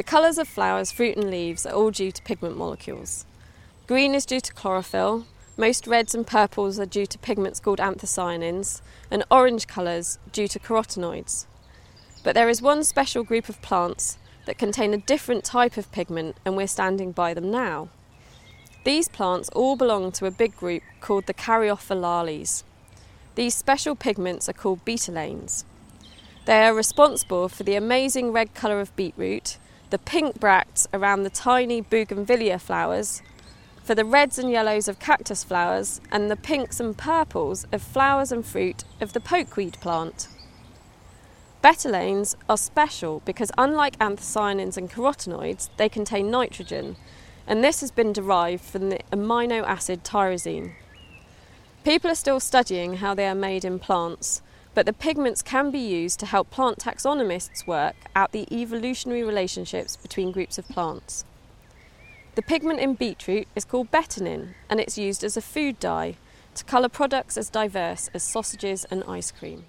The colours of flowers, fruit, and leaves are all due to pigment molecules. Green is due to chlorophyll, most reds and purples are due to pigments called anthocyanins, and orange colours due to carotenoids. But there is one special group of plants that contain a different type of pigment, and we're standing by them now. These plants all belong to a big group called the Caryophyllales. These special pigments are called betalains. They are responsible for the amazing red colour of beetroot, the pink bracts around the tiny bougainvillea flowers, for the reds and yellows of cactus flowers, and the pinks and purples of flowers and fruit of the pokeweed plant. Betalains are special because, unlike anthocyanins and carotenoids, they contain nitrogen, and this has been derived from the amino acid tyrosine. People are still studying how they are made in plants, but the pigments can be used to help plant taxonomists work out the evolutionary relationships between groups of plants. The pigment in beetroot is called betanin, and it's used as a food dye to colour products as diverse as sausages and ice cream.